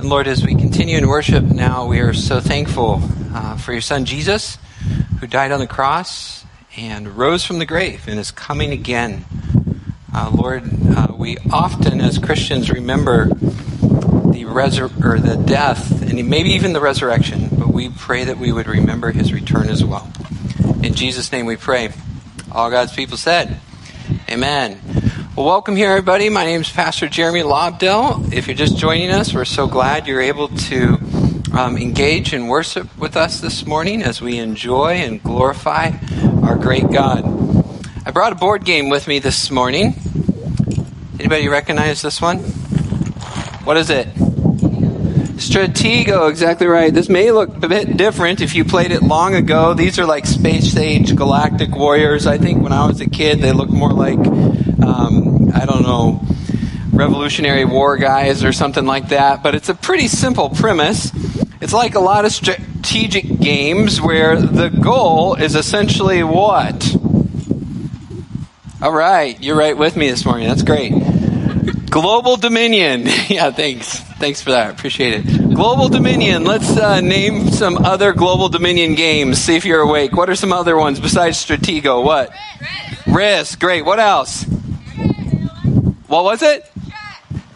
And Lord, as we continue in worship now, we are so thankful uh, for your son Jesus, who died on the cross and rose from the grave and is coming again. Uh, Lord, uh, we often as Christians remember the resur- or the death and maybe even the resurrection, but we pray that we would remember his return as well. In Jesus' name we pray. All God's people said, Amen. Well, welcome here, everybody. My name is Pastor Jeremy Lobdell. If you're just joining us, we're so glad you're able to um, engage in worship with us this morning as we enjoy and glorify our great God. I brought a board game with me this morning. Anybody recognize this one? What is it? Stratego, exactly right. This may look a bit different if you played it long ago. These are like space age galactic warriors. I think when I was a kid, they looked more like, um, I don't know, Revolutionary War guys or something like that. But it's a pretty simple premise. It's like a lot of strategic games where the goal is essentially what? All right, you're right with me this morning. That's great. Global Dominion. yeah, thanks. Thanks for that. Appreciate it. Global Dominion. Let's uh, name some other Global Dominion games. See if you're awake. What are some other ones besides Stratego? What? Risk. Risk. Great. What else? What was it?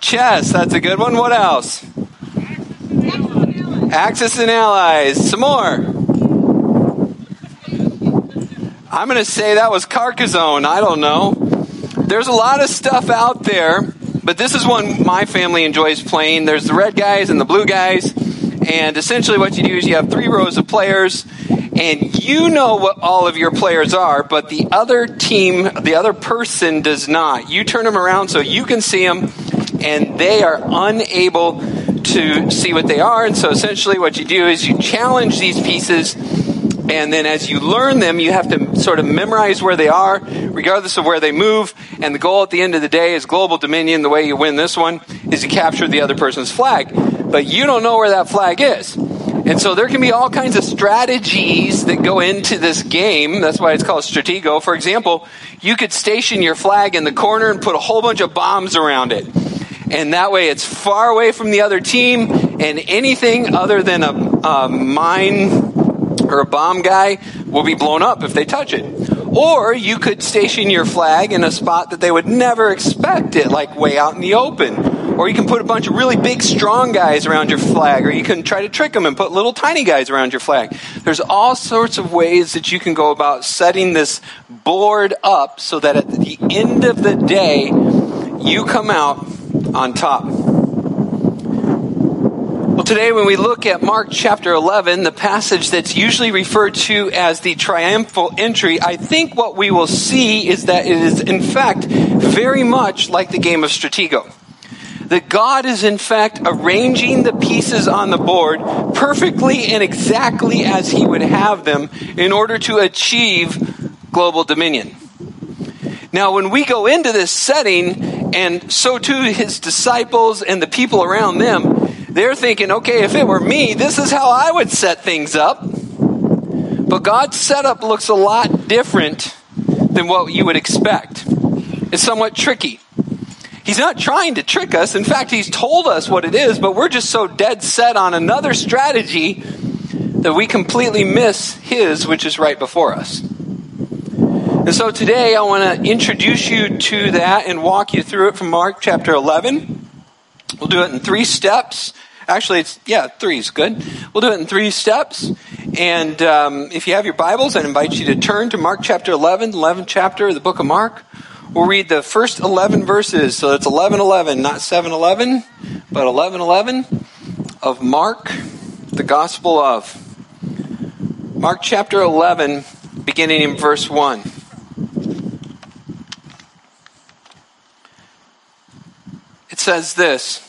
Chess. That's a good one. What else? Axis and Allies. Some more. I'm going to say that was Carcassonne. I don't know. There's a lot of stuff out there but this is one my family enjoys playing. There's the red guys and the blue guys. And essentially, what you do is you have three rows of players, and you know what all of your players are, but the other team, the other person does not. You turn them around so you can see them, and they are unable to see what they are. And so, essentially, what you do is you challenge these pieces and then as you learn them, you have to sort of memorize where they are, regardless of where they move. And the goal at the end of the day is global dominion. The way you win this one is you capture the other person's flag. But you don't know where that flag is. And so there can be all kinds of strategies that go into this game. That's why it's called Stratego. For example, you could station your flag in the corner and put a whole bunch of bombs around it. And that way it's far away from the other team and anything other than a, a mine or a bomb guy will be blown up if they touch it. Or you could station your flag in a spot that they would never expect it, like way out in the open. Or you can put a bunch of really big, strong guys around your flag, or you can try to trick them and put little tiny guys around your flag. There's all sorts of ways that you can go about setting this board up so that at the end of the day, you come out on top. Well, today when we look at Mark chapter 11, the passage that's usually referred to as the triumphal entry, I think what we will see is that it is in fact very much like the game of Stratego. That God is in fact arranging the pieces on the board perfectly and exactly as He would have them in order to achieve global dominion. Now, when we go into this setting, and so too His disciples and the people around them, they're thinking, okay, if it were me, this is how I would set things up. But God's setup looks a lot different than what you would expect. It's somewhat tricky. He's not trying to trick us. In fact, he's told us what it is, but we're just so dead set on another strategy that we completely miss his, which is right before us. And so today I want to introduce you to that and walk you through it from Mark chapter 11. We'll do it in three steps. Actually, it's, yeah, three is good. We'll do it in three steps. And um, if you have your Bibles, I invite you to turn to Mark chapter 11, 11th chapter of the book of Mark. We'll read the first 11 verses. So it's 11 11, not 7 11, but 11 11 of Mark, the Gospel of. Mark chapter 11, beginning in verse 1. It says this.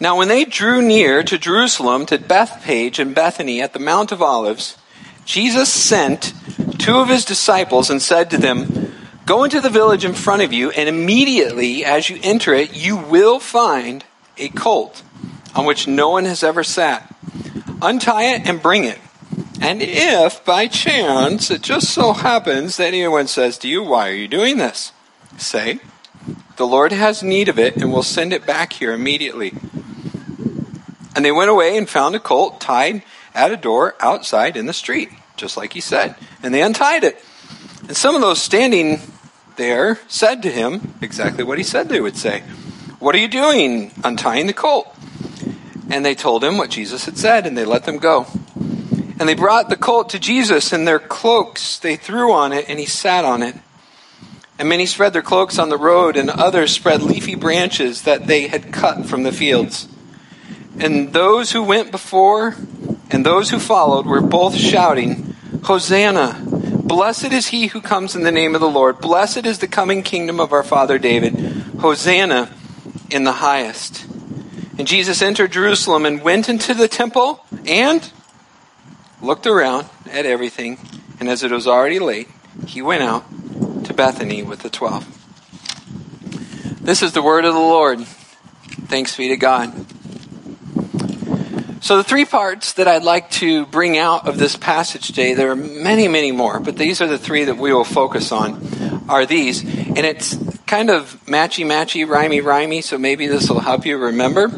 Now, when they drew near to Jerusalem, to Bethphage and Bethany at the Mount of Olives, Jesus sent two of his disciples and said to them, Go into the village in front of you, and immediately as you enter it, you will find a colt on which no one has ever sat. Untie it and bring it. And if by chance it just so happens that anyone says to you, Why are you doing this? Say, The Lord has need of it and will send it back here immediately. And they went away and found a colt tied at a door outside in the street, just like he said. And they untied it. And some of those standing there said to him exactly what he said they would say. What are you doing untying the colt? And they told him what Jesus had said, and they let them go. And they brought the colt to Jesus, and their cloaks they threw on it, and he sat on it. And many spread their cloaks on the road, and others spread leafy branches that they had cut from the fields. And those who went before and those who followed were both shouting, Hosanna! Blessed is he who comes in the name of the Lord. Blessed is the coming kingdom of our father David. Hosanna in the highest. And Jesus entered Jerusalem and went into the temple and looked around at everything. And as it was already late, he went out to Bethany with the twelve. This is the word of the Lord. Thanks be to God. So, the three parts that I'd like to bring out of this passage today, there are many, many more, but these are the three that we will focus on, are these. And it's kind of matchy, matchy, rhymey, rhymey, so maybe this will help you remember.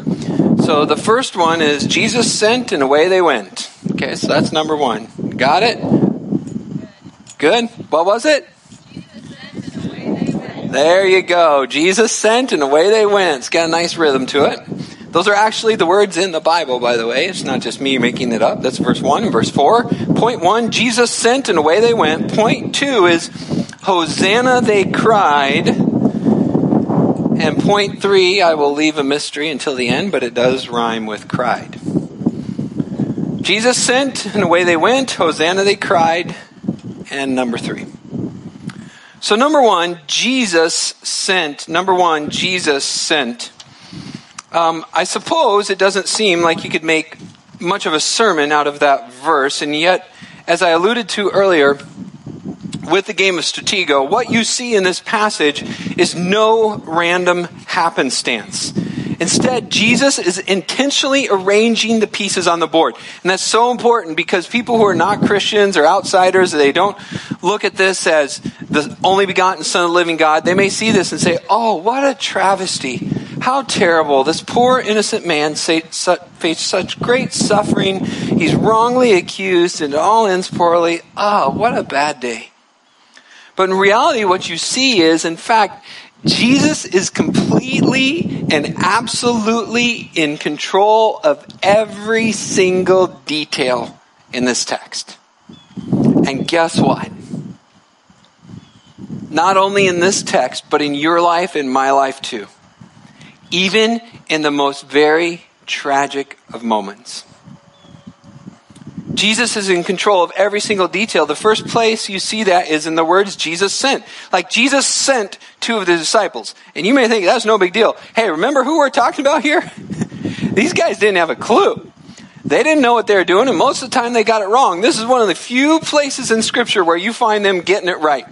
So, the first one is Jesus sent and away they went. Okay, so that's number one. Got it? Good. What was it? There you go. Jesus sent and away they went. It's got a nice rhythm to it. Those are actually the words in the Bible, by the way. It's not just me making it up. That's verse 1 and verse 4. Point 1, Jesus sent and away they went. Point 2 is, Hosanna they cried. And point 3, I will leave a mystery until the end, but it does rhyme with cried. Jesus sent and away they went. Hosanna they cried. And number 3. So, number one, Jesus sent. Number one, Jesus sent. Um, I suppose it doesn't seem like you could make much of a sermon out of that verse, and yet, as I alluded to earlier, with the game of Stratego, what you see in this passage is no random happenstance. Instead, Jesus is intentionally arranging the pieces on the board. And that's so important because people who are not Christians or outsiders, they don't look at this as the only begotten Son of the living God. They may see this and say, oh, what a travesty. How terrible. This poor innocent man faced such great suffering. He's wrongly accused and it all ends poorly. Oh, what a bad day. But in reality, what you see is, in fact, Jesus is completely and absolutely in control of every single detail in this text. And guess what? Not only in this text, but in your life in my life too even in the most very tragic of moments. Jesus is in control of every single detail. The first place you see that is in the words Jesus sent. Like Jesus sent two of the disciples. And you may think that's no big deal. Hey, remember who we're talking about here? These guys didn't have a clue. They didn't know what they were doing, and most of the time they got it wrong. This is one of the few places in Scripture where you find them getting it right.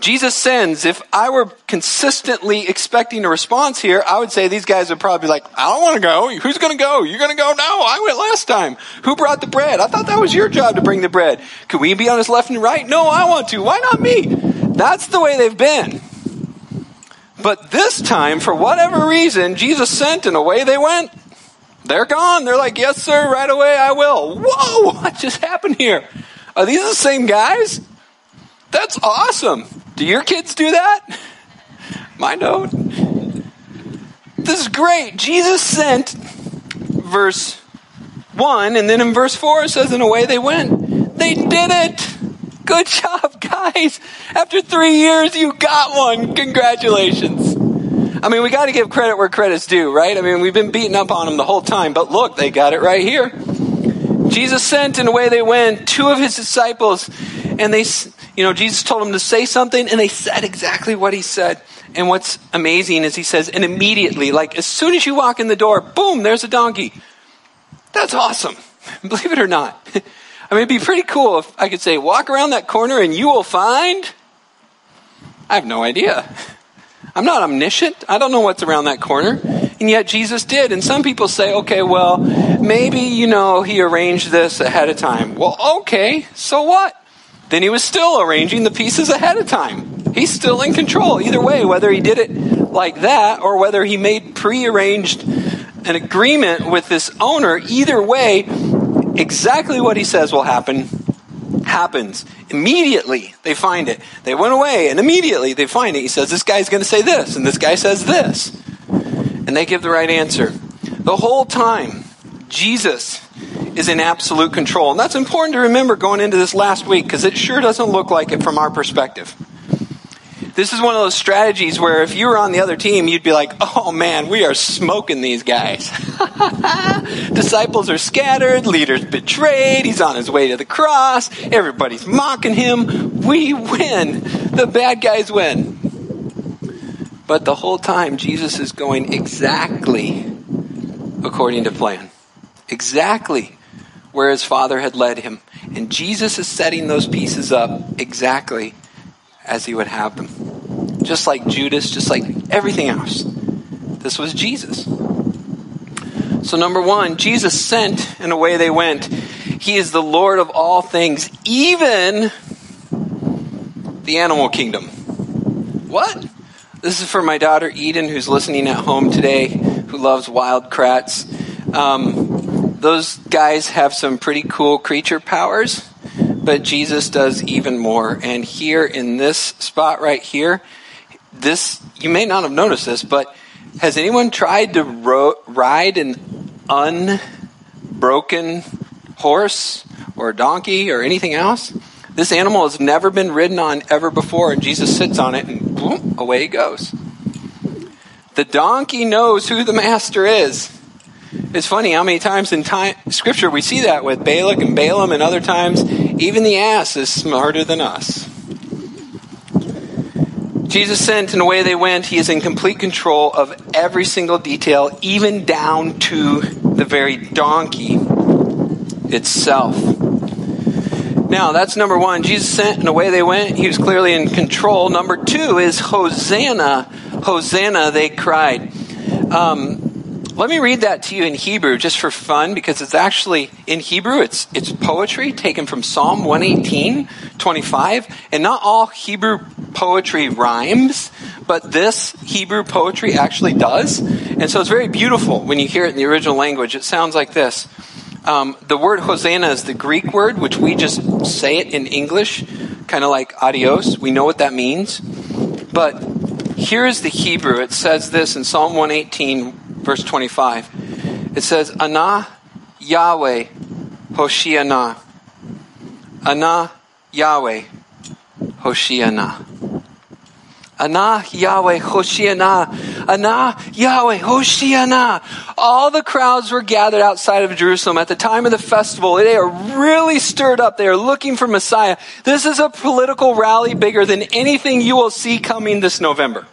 Jesus sends, if I were consistently expecting a response here, I would say these guys would probably be like, I don't want to go. Who's going to go? You're going to go? No, I went last time. Who brought the bread? I thought that was your job to bring the bread. Could we be on his left and right? No, I want to. Why not me? That's the way they've been. But this time, for whatever reason, Jesus sent and away they went. They're gone. They're like, yes, sir, right away, I will. Whoa, what just happened here? Are these the same guys? That's awesome. Do your kids do that? Mine don't. This is great. Jesus sent, verse 1, and then in verse 4 it says, and away they went. They did it. Good job, guys. After three years, you got one. Congratulations. I mean, we got to give credit where credit's due, right? I mean, we've been beating up on them the whole time, but look, they got it right here. Jesus sent, and away they went, two of his disciples, and they you know, Jesus told them to say something and they said exactly what he said. And what's amazing is he says, and immediately, like as soon as you walk in the door, boom, there's a donkey. That's awesome. Believe it or not. I mean, it'd be pretty cool if I could say, walk around that corner and you will find. I have no idea. I'm not omniscient. I don't know what's around that corner. And yet Jesus did. And some people say, okay, well, maybe, you know, he arranged this ahead of time. Well, okay, so what? Then he was still arranging the pieces ahead of time. He's still in control. Either way, whether he did it like that or whether he made prearranged an agreement with this owner, either way, exactly what he says will happen happens. Immediately they find it. They went away and immediately they find it. He says, This guy's going to say this, and this guy says this. And they give the right answer. The whole time, Jesus is in absolute control. And that's important to remember going into this last week because it sure doesn't look like it from our perspective. This is one of those strategies where if you were on the other team, you'd be like, oh man, we are smoking these guys. Disciples are scattered, leaders betrayed, he's on his way to the cross, everybody's mocking him. We win. The bad guys win. But the whole time, Jesus is going exactly according to plan. Exactly where his Father had led him. And Jesus is setting those pieces up exactly as he would have them. Just like Judas, just like everything else. This was Jesus. So, number one, Jesus sent, and away they went. He is the Lord of all things, even the animal kingdom. What? This is for my daughter Eden, who's listening at home today, who loves Wild Kratts. Um, those guys have some pretty cool creature powers but Jesus does even more. And here in this spot right here, this, you may not have noticed this, but has anyone tried to ro- ride an unbroken horse or donkey or anything else? This animal has never been ridden on ever before, and Jesus sits on it and boom, away he goes. The donkey knows who the master is. It's funny how many times in time, Scripture we see that with Balak and Balaam, and other times even the ass is smarter than us. Jesus sent, and away they went. He is in complete control of every single detail, even down to the very donkey itself. Now, that's number one. Jesus sent, and away they went. He was clearly in control. Number two is Hosanna. Hosanna, they cried. Um, let me read that to you in Hebrew just for fun because it's actually in Hebrew, it's, it's poetry taken from Psalm 118, 25. And not all Hebrew poetry rhymes, but this Hebrew poetry actually does. And so it's very beautiful when you hear it in the original language. It sounds like this. Um, the word Hosanna is the Greek word, which we just say it in English, kind of like adios. We know what that means. But here is the Hebrew. It says this in Psalm 118, verse 25. It says, Ana Yahweh Hoshiana. Ana Yahweh Hoshiana. Ana Yahweh Hoshiana. Ana Yahweh Hoshiana. All the crowds were gathered outside of Jerusalem at the time of the festival. They are really stirred up. They are looking for Messiah. This is a political rally bigger than anything you will see coming this November.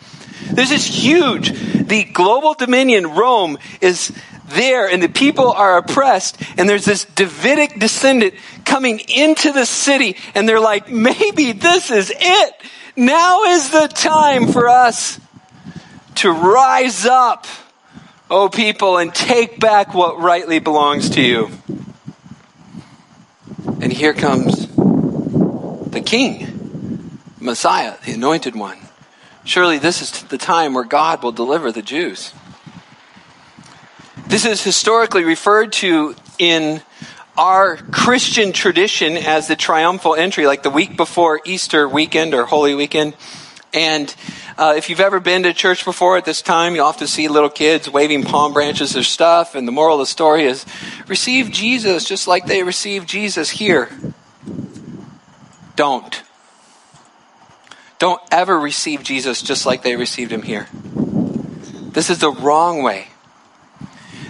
This is huge. The global dominion, Rome, is there and the people are oppressed and there's this Davidic descendant coming into the city and they're like, maybe this is it. Now is the time for us to rise up, oh people, and take back what rightly belongs to you. And here comes the king, Messiah, the anointed one. Surely this is the time where God will deliver the Jews. This is historically referred to in our Christian tradition as the triumphal entry, like the week before Easter weekend or Holy Weekend. And uh, if you've ever been to church before at this time, you often see little kids waving palm branches or stuff. And the moral of the story is receive Jesus just like they received Jesus here. Don't. Don't ever receive Jesus just like they received him here. This is the wrong way.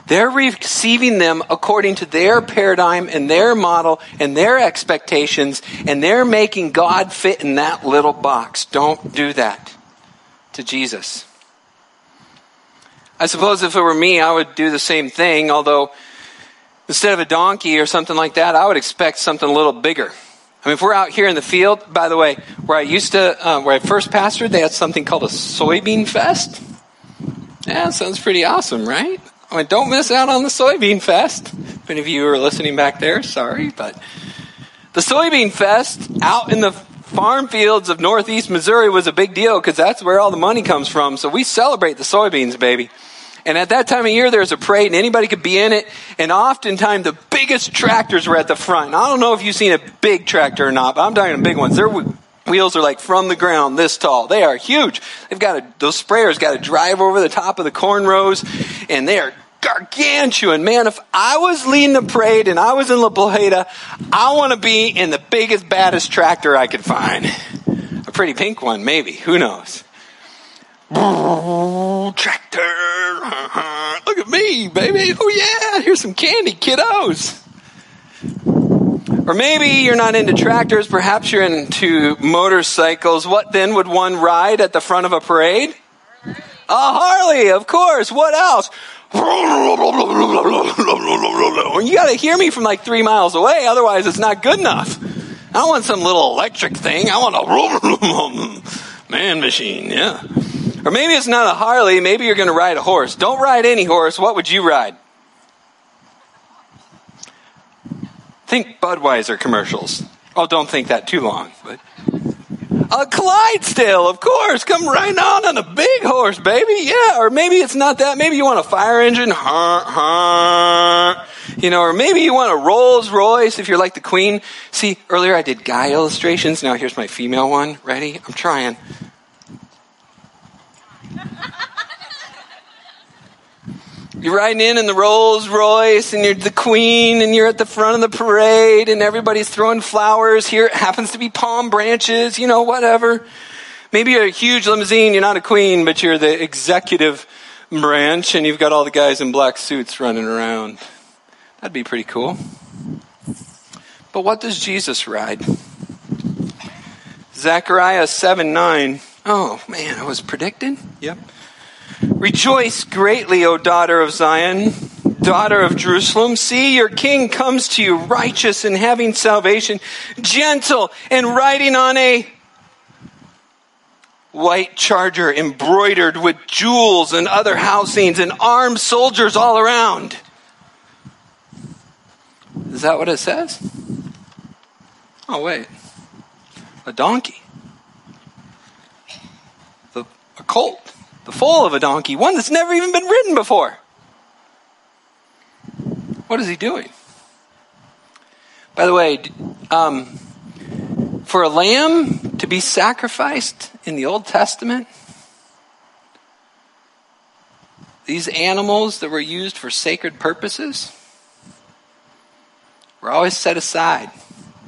They're receiving them according to their paradigm and their model and their expectations, and they're making God fit in that little box. Don't do that to Jesus. I suppose if it were me, I would do the same thing, although instead of a donkey or something like that, I would expect something a little bigger. I mean, if we're out here in the field, by the way, where I used to, uh, where I first pastored, they had something called a soybean fest. Yeah, sounds pretty awesome, right? I mean, don't miss out on the soybean fest. If any of you are listening back there, sorry, but the soybean fest out in the farm fields of northeast Missouri was a big deal because that's where all the money comes from. So we celebrate the soybeans, baby. And at that time of year, there's a parade and anybody could be in it. And oftentimes the biggest tractors were at the front. And I don't know if you've seen a big tractor or not, but I'm talking big ones. Their wheels are like from the ground this tall. They are huge. They've got to, those sprayers got to drive over the top of the corn rows and they are gargantuan. Man, if I was leading the parade and I was in La Plata, I want to be in the biggest, baddest tractor I could find. A pretty pink one, maybe. Who knows? Tractor. Look at me, baby. Oh yeah, here's some candy, kiddos. Or maybe you're not into tractors, perhaps you're into motorcycles. What then would one ride at the front of a parade? A Harley, of course. What else? You gotta hear me from like three miles away, otherwise it's not good enough. I want some little electric thing. I want a man machine, yeah. Or maybe it's not a Harley, maybe you're gonna ride a horse. Don't ride any horse. What would you ride? Think Budweiser commercials. Oh, don't think that too long, but a Clydesdale, of course. Come right on on a big horse, baby. Yeah. Or maybe it's not that. Maybe you want a fire engine. Huh, huh. You know, or maybe you want a Rolls Royce if you're like the queen. See, earlier I did guy illustrations. Now here's my female one. Ready? I'm trying. You're riding in in the Rolls Royce and you're the queen and you're at the front of the parade and everybody's throwing flowers. Here it happens to be palm branches, you know, whatever. Maybe you're a huge limousine, you're not a queen, but you're the executive branch and you've got all the guys in black suits running around. That'd be pretty cool. But what does Jesus ride? Zechariah 7 9. Oh man, I was predicting? Yep. Rejoice greatly, O daughter of Zion, daughter of Jerusalem. See, your king comes to you righteous and having salvation, gentle and riding on a white charger embroidered with jewels and other housings and armed soldiers all around. Is that what it says? Oh, wait. A donkey. A colt the foal of a donkey, one that's never even been ridden before. What is he doing? By the way, um, for a lamb to be sacrificed in the Old Testament, these animals that were used for sacred purposes were always set aside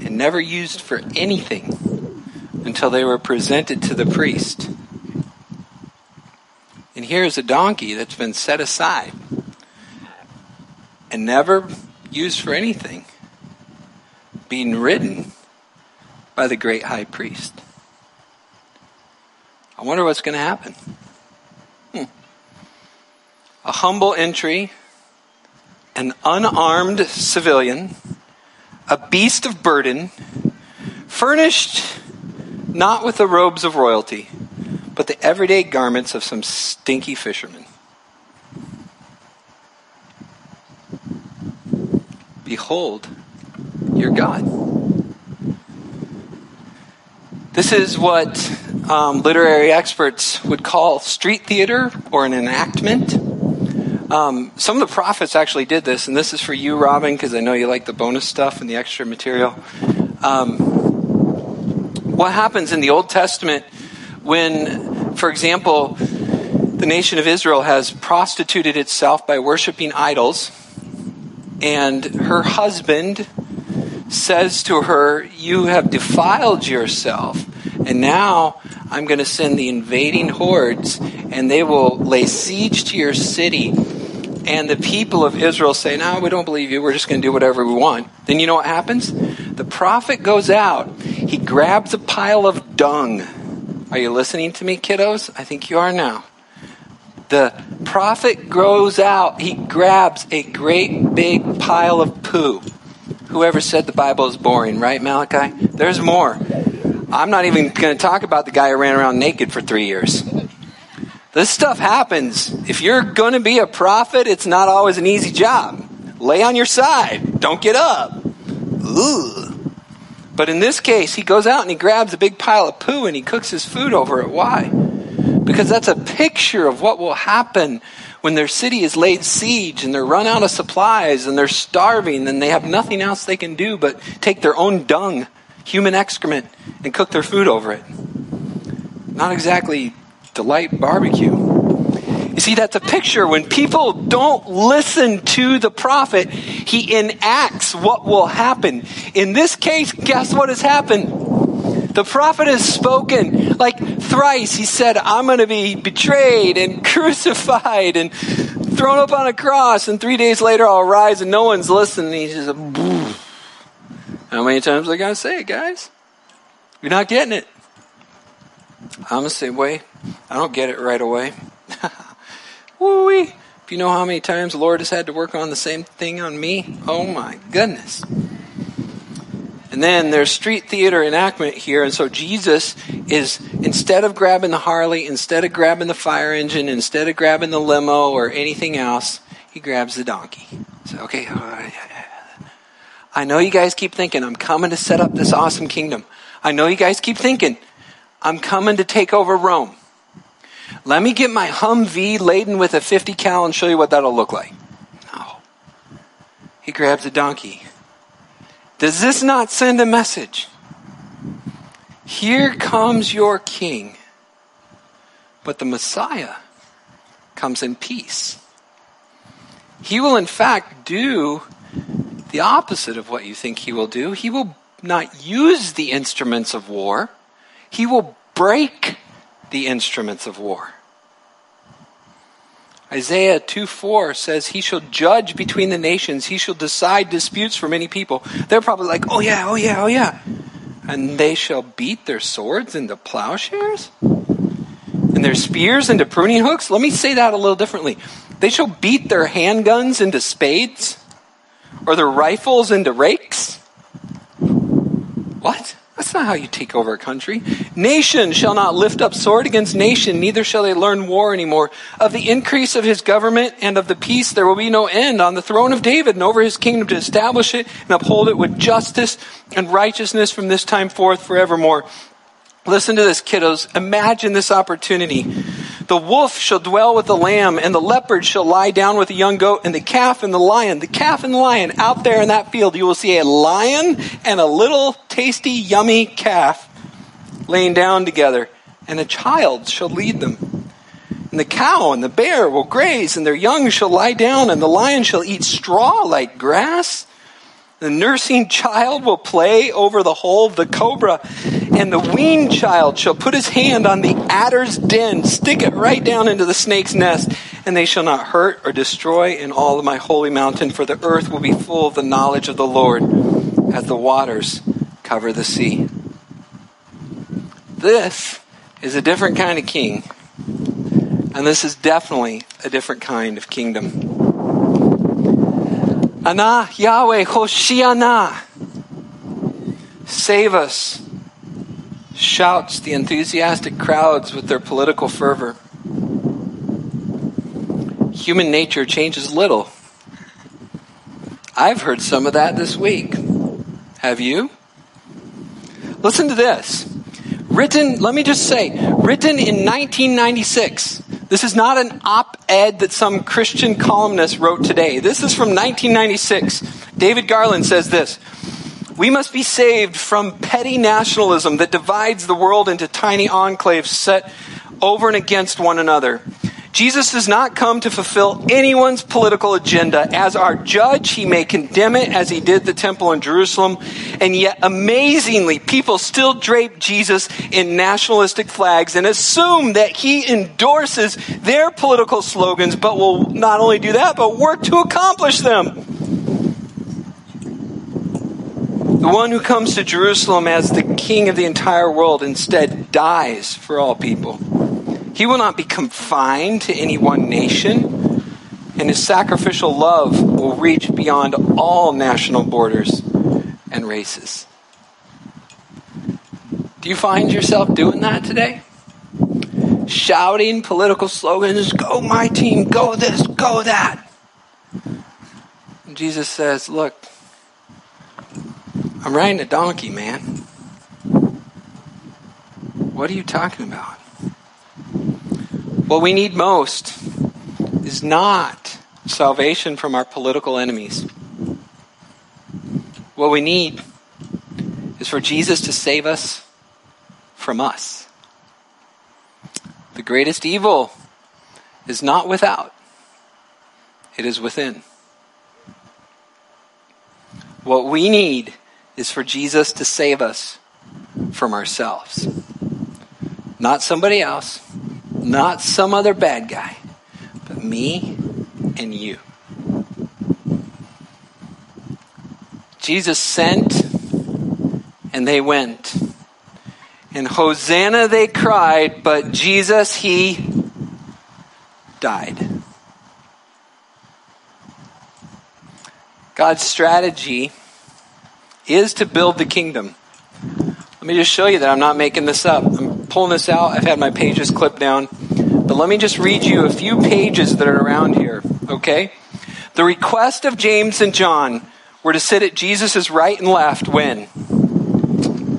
and never used for anything until they were presented to the priest. And here's a donkey that's been set aside and never used for anything, being ridden by the great high priest. I wonder what's going to happen. Hmm. A humble entry, an unarmed civilian, a beast of burden, furnished not with the robes of royalty but the everyday garments of some stinky fisherman. Behold your God. This is what um, literary experts would call street theater or an enactment. Um, some of the prophets actually did this, and this is for you, Robin, because I know you like the bonus stuff and the extra material. Um, what happens in the Old Testament when, for example, the nation of Israel has prostituted itself by worshiping idols, and her husband says to her, You have defiled yourself, and now I'm going to send the invading hordes, and they will lay siege to your city. And the people of Israel say, No, we don't believe you. We're just going to do whatever we want. Then you know what happens? The prophet goes out, he grabs a pile of dung are you listening to me, kiddos? I think you are now. The prophet grows out, he grabs a great big pile of poo. Whoever said the Bible is boring, right, Malachi? There's more. I'm not even going to talk about the guy who ran around naked for three years. This stuff happens. If you're going to be a prophet, it's not always an easy job. Lay on your side. Don't get up. Ugh. But in this case, he goes out and he grabs a big pile of poo and he cooks his food over it. Why? Because that's a picture of what will happen when their city is laid siege and they're run out of supplies and they're starving and they have nothing else they can do but take their own dung, human excrement, and cook their food over it. Not exactly delight barbecue. You see, that's a picture. When people don't listen to the prophet, he enacts what will happen. In this case, guess what has happened? The prophet has spoken like thrice. He said, I'm going to be betrayed and crucified and thrown up on a cross, and three days later I'll rise, and no one's listening. He's just, how many times I got to say it, guys? You're not getting it. I'm the same way. I don't get it right away. Woo-wee. If you know how many times the Lord has had to work on the same thing on me, oh my goodness. And then there's street theater enactment here. And so Jesus is, instead of grabbing the Harley, instead of grabbing the fire engine, instead of grabbing the limo or anything else, he grabs the donkey. So, okay, uh, I know you guys keep thinking, I'm coming to set up this awesome kingdom. I know you guys keep thinking, I'm coming to take over Rome. Let me get my Humvee laden with a 50 cal and show you what that'll look like. No. He grabs a donkey. Does this not send a message? Here comes your king. But the Messiah comes in peace. He will, in fact, do the opposite of what you think he will do. He will not use the instruments of war, he will break the instruments of war. Isaiah 2 4 says, He shall judge between the nations. He shall decide disputes for many people. They're probably like, Oh, yeah, oh, yeah, oh, yeah. And they shall beat their swords into plowshares and their spears into pruning hooks. Let me say that a little differently. They shall beat their handguns into spades or their rifles into rakes. What? That's not how you take over a country. Nation shall not lift up sword against nation, neither shall they learn war anymore. Of the increase of his government and of the peace there will be no end on the throne of David and over his kingdom to establish it and uphold it with justice and righteousness from this time forth forevermore. Listen to this, kiddos. Imagine this opportunity. The wolf shall dwell with the lamb, and the leopard shall lie down with the young goat, and the calf and the lion. The calf and the lion out there in that field, you will see a lion and a little tasty, yummy calf laying down together, and a child shall lead them. And the cow and the bear will graze, and their young shall lie down, and the lion shall eat straw like grass. The nursing child will play over the hole of the cobra, and the weaned child shall put his hand on the adder's den, stick it right down into the snake's nest, and they shall not hurt or destroy in all of my holy mountain, for the earth will be full of the knowledge of the Lord as the waters cover the sea. This is a different kind of king, and this is definitely a different kind of kingdom. Ana Yahweh Hoshiana. Save us. Shouts the enthusiastic crowds with their political fervor. Human nature changes little. I've heard some of that this week. Have you? Listen to this. Written, let me just say, written in 1996 this is not an op ed that some Christian columnist wrote today. This is from 1996. David Garland says this We must be saved from petty nationalism that divides the world into tiny enclaves set over and against one another. Jesus does not come to fulfill anyone's political agenda. As our judge, he may condemn it as he did the temple in Jerusalem. And yet, amazingly, people still drape Jesus in nationalistic flags and assume that he endorses their political slogans, but will not only do that, but work to accomplish them. The one who comes to Jerusalem as the king of the entire world instead dies for all people. He will not be confined to any one nation, and his sacrificial love will reach beyond all national borders and races. Do you find yourself doing that today? Shouting political slogans, go my team, go this, go that. And Jesus says, Look, I'm riding a donkey, man. What are you talking about? What we need most is not salvation from our political enemies. What we need is for Jesus to save us from us. The greatest evil is not without, it is within. What we need is for Jesus to save us from ourselves. Not somebody else, not some other bad guy, but me and you. Jesus sent and they went. And Hosanna they cried, but Jesus, he died. God's strategy is to build the kingdom. Let me just show you that I'm not making this up. I'm pulling this out. I've had my pages clipped down. But let me just read you a few pages that are around here, okay? The request of James and John were to sit at Jesus' right and left when?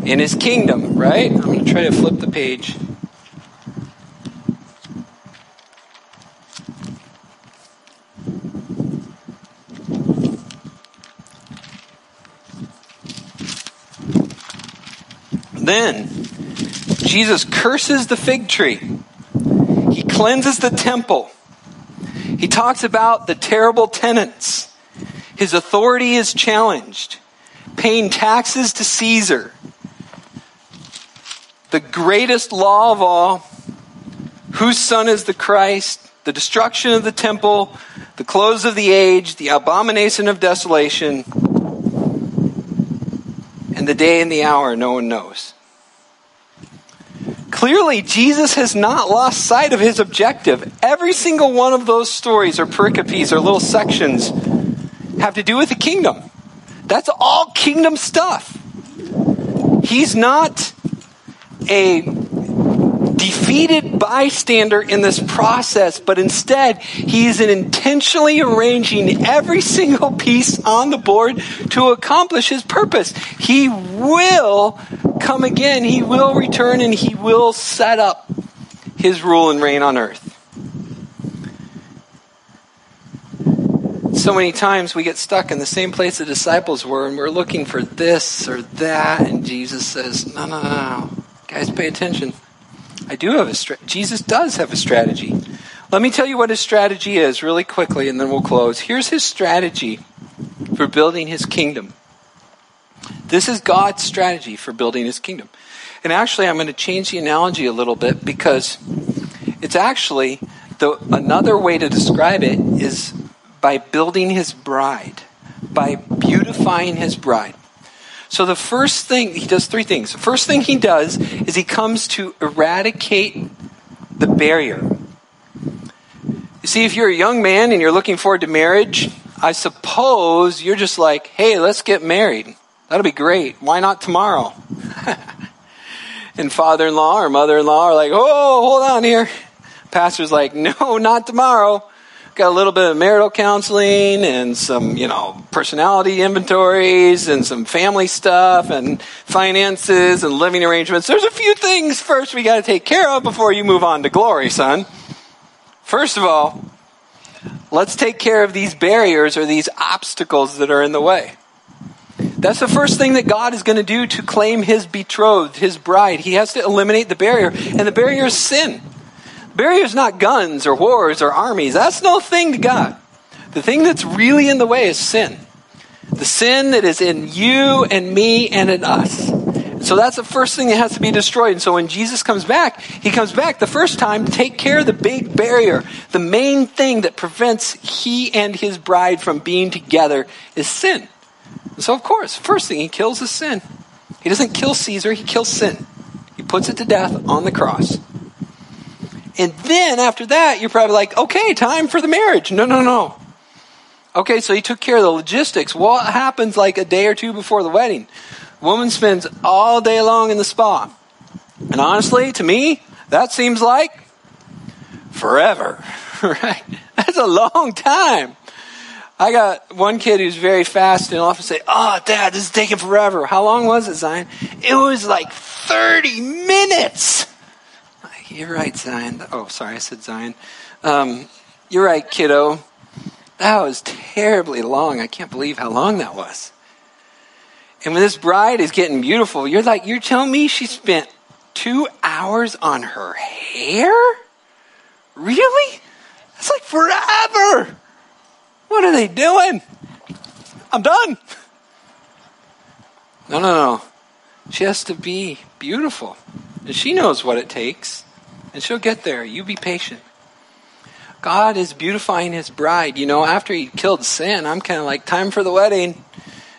In his kingdom, right? I'm going to try to flip the page. Then Jesus curses the fig tree. He cleanses the temple. He talks about the terrible tenants. His authority is challenged. Paying taxes to Caesar. The greatest law of all. Whose son is the Christ? The destruction of the temple. The close of the age. The abomination of desolation. And the day and the hour no one knows. Clearly, Jesus has not lost sight of his objective. Every single one of those stories or pericopes or little sections have to do with the kingdom. That's all kingdom stuff. He's not a defeated bystander in this process, but instead he's intentionally arranging every single piece on the board to accomplish his purpose. He will come again, he will return, and he will set up his rule and reign on earth. So many times we get stuck in the same place the disciples were, and we're looking for this or that, and Jesus says, No, no, no. Guys, pay attention. I do have a strategy. Jesus does have a strategy. Let me tell you what his strategy is really quickly, and then we'll close. Here's his strategy for building his kingdom. This is God's strategy for building his kingdom. And actually, I'm going to change the analogy a little bit because it's actually the, another way to describe it is by building his bride, by beautifying his bride. So the first thing, he does three things. The first thing he does is he comes to eradicate the barrier. You see, if you're a young man and you're looking forward to marriage, I suppose you're just like, hey, let's get married. That'll be great. Why not tomorrow? and father in law or mother in law are like, oh, hold on here. Pastor's like, no, not tomorrow got a little bit of marital counseling and some, you know, personality inventories and some family stuff and finances and living arrangements. There's a few things first we got to take care of before you move on to glory, son. First of all, let's take care of these barriers or these obstacles that are in the way. That's the first thing that God is going to do to claim his betrothed, his bride. He has to eliminate the barrier, and the barrier is sin. Barrier is not guns or wars or armies. That's no thing to God. The thing that's really in the way is sin. The sin that is in you and me and in us. So that's the first thing that has to be destroyed. And so when Jesus comes back, he comes back the first time to take care of the big barrier. The main thing that prevents he and his bride from being together is sin. So of course, first thing he kills is sin. He doesn't kill Caesar, he kills sin. He puts it to death on the cross. And then after that, you're probably like, okay, time for the marriage. No, no, no. Okay, so he took care of the logistics. What happens like a day or two before the wedding? Woman spends all day long in the spa. And honestly, to me, that seems like forever, right? That's a long time. I got one kid who's very fast and often say, Oh, dad, this is taking forever. How long was it, Zion? It was like 30 minutes. You're right, Zion. Oh, sorry, I said Zion. Um, You're right, kiddo. That was terribly long. I can't believe how long that was. And when this bride is getting beautiful, you're like, you're telling me she spent two hours on her hair? Really? That's like forever. What are they doing? I'm done. No, no, no. She has to be beautiful. And she knows what it takes. And she'll get there. You be patient. God is beautifying his bride. You know, after he killed sin, I'm kind of like, time for the wedding.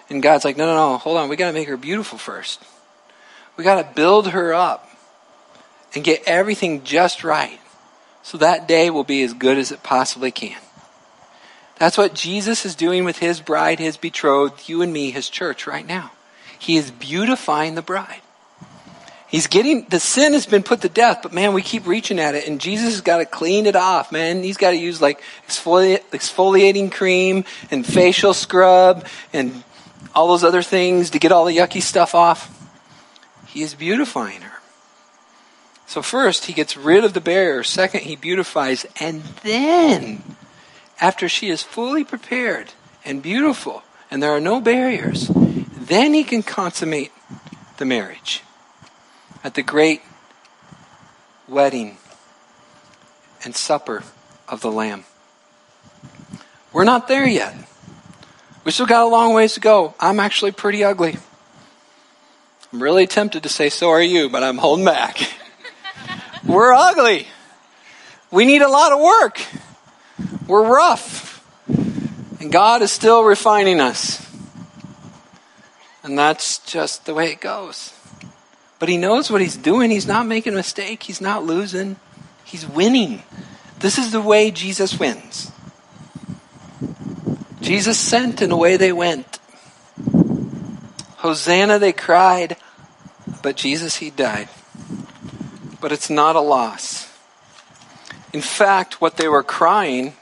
And God's like, no, no, no, hold on. We got to make her beautiful first. We got to build her up and get everything just right. So that day will be as good as it possibly can. That's what Jesus is doing with his bride, his betrothed, you and me, his church right now. He is beautifying the bride. He's getting, the sin has been put to death, but man, we keep reaching at it, and Jesus has got to clean it off, man. He's got to use like exfoliating cream and facial scrub and all those other things to get all the yucky stuff off. He is beautifying her. So, first, he gets rid of the barrier. Second, he beautifies. And then, after she is fully prepared and beautiful, and there are no barriers, then he can consummate the marriage at the great wedding and supper of the Lamb. We're not there yet. We still got a long ways to go. I'm actually pretty ugly. I'm really tempted to say, so are you, but I'm holding back. We're ugly. We need a lot of work. We're rough. And God is still refining us. And that's just the way it goes. But he knows what he's doing. He's not making a mistake. He's not losing. He's winning. This is the way Jesus wins. Jesus sent and away they went. Hosanna, they cried, but Jesus, he died. But it's not a loss. In fact, what they were crying,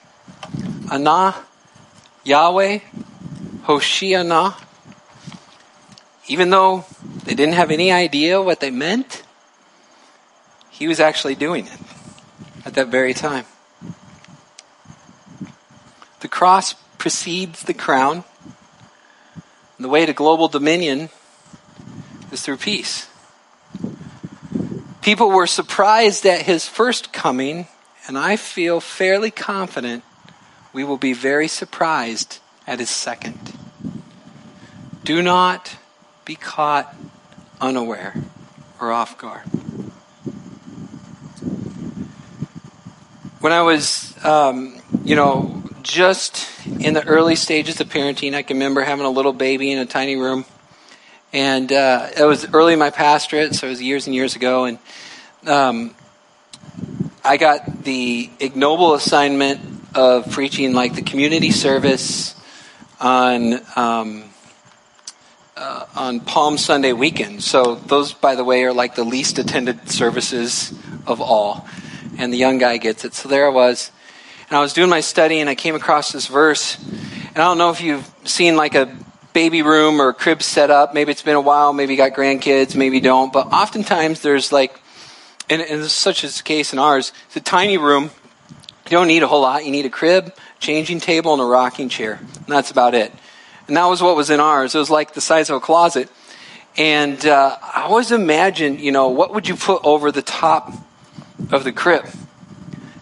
Anah, Yahweh, Hoshiana, even though they didn't have any idea what they meant, he was actually doing it at that very time. The cross precedes the crown. And the way to global dominion is through peace. People were surprised at his first coming, and I feel fairly confident we will be very surprised at his second. Do not be caught unaware or off guard. When I was, um, you know, just in the early stages of parenting, I can remember having a little baby in a tiny room. And uh, it was early in my pastorate, so it was years and years ago. And um, I got the ignoble assignment of preaching like the community service on um, uh, on Palm Sunday weekend. So those, by the way, are like the least attended services of all. And the young guy gets it. So there I was. And I was doing my study and I came across this verse. And I don't know if you've seen like a baby room or a crib set up. Maybe it's been a while. Maybe you got grandkids. Maybe don't. But oftentimes there's like, and, and such is the case in ours, it's a tiny room. You don't need a whole lot. You need a crib, changing table, and a rocking chair. And that's about it. And that was what was in ours. It was like the size of a closet. And uh, I always imagined, you know, what would you put over the top of the crib?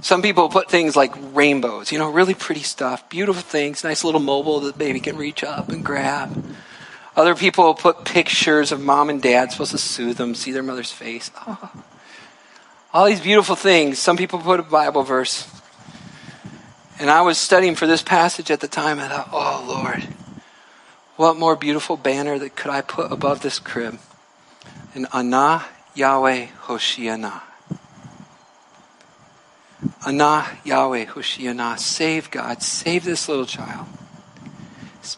Some people put things like rainbows, you know, really pretty stuff, beautiful things, nice little mobile that the baby can reach up and grab. Other people put pictures of mom and dad supposed to soothe them, see their mother's face. Oh. All these beautiful things. Some people put a Bible verse. And I was studying for this passage at the time. and I thought, oh, Lord, what more beautiful banner that could I put above this crib? An Anah Yahweh Hoshiana. Anah Yahweh Hoshiana. Save God. Save this little child.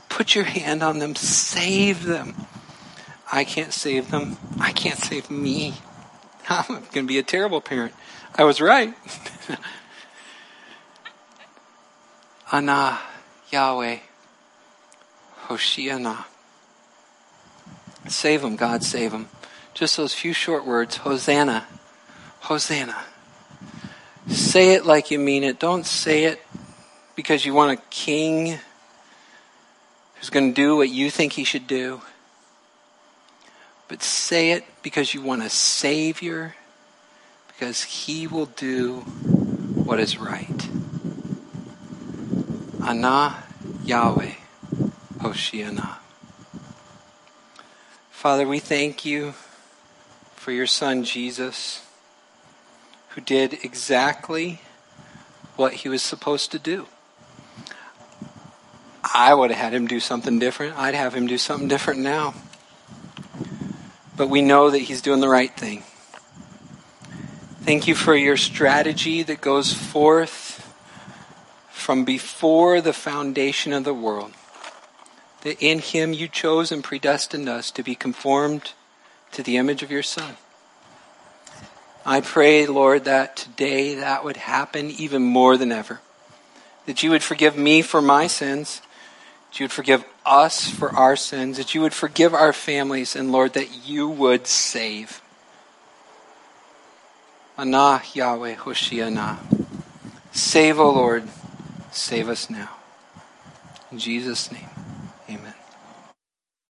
Put your hand on them. Save them. I can't save them. I can't save me. I'm going to be a terrible parent. I was right. Anah Yahweh Hoshiana. Save them, God, save them. Just those few short words Hosanna. Hosanna. Say it like you mean it. Don't say it because you want a king who's going to do what you think he should do. But say it because you want a Savior, because he will do what is right. Ana Yahweh Hoshiana. Father, we thank you for your son Jesus, who did exactly what he was supposed to do. I would have had him do something different. I'd have him do something different now. But we know that he's doing the right thing. Thank you for your strategy that goes forth from before the foundation of the world. That in him you chose and predestined us to be conformed to the image of your Son. I pray, Lord, that today that would happen even more than ever. That you would forgive me for my sins. That you would forgive us for our sins. That you would forgive our families. And Lord, that you would save. Anah Yahweh Hoshiana. Save, O Lord. Save us now. In Jesus' name.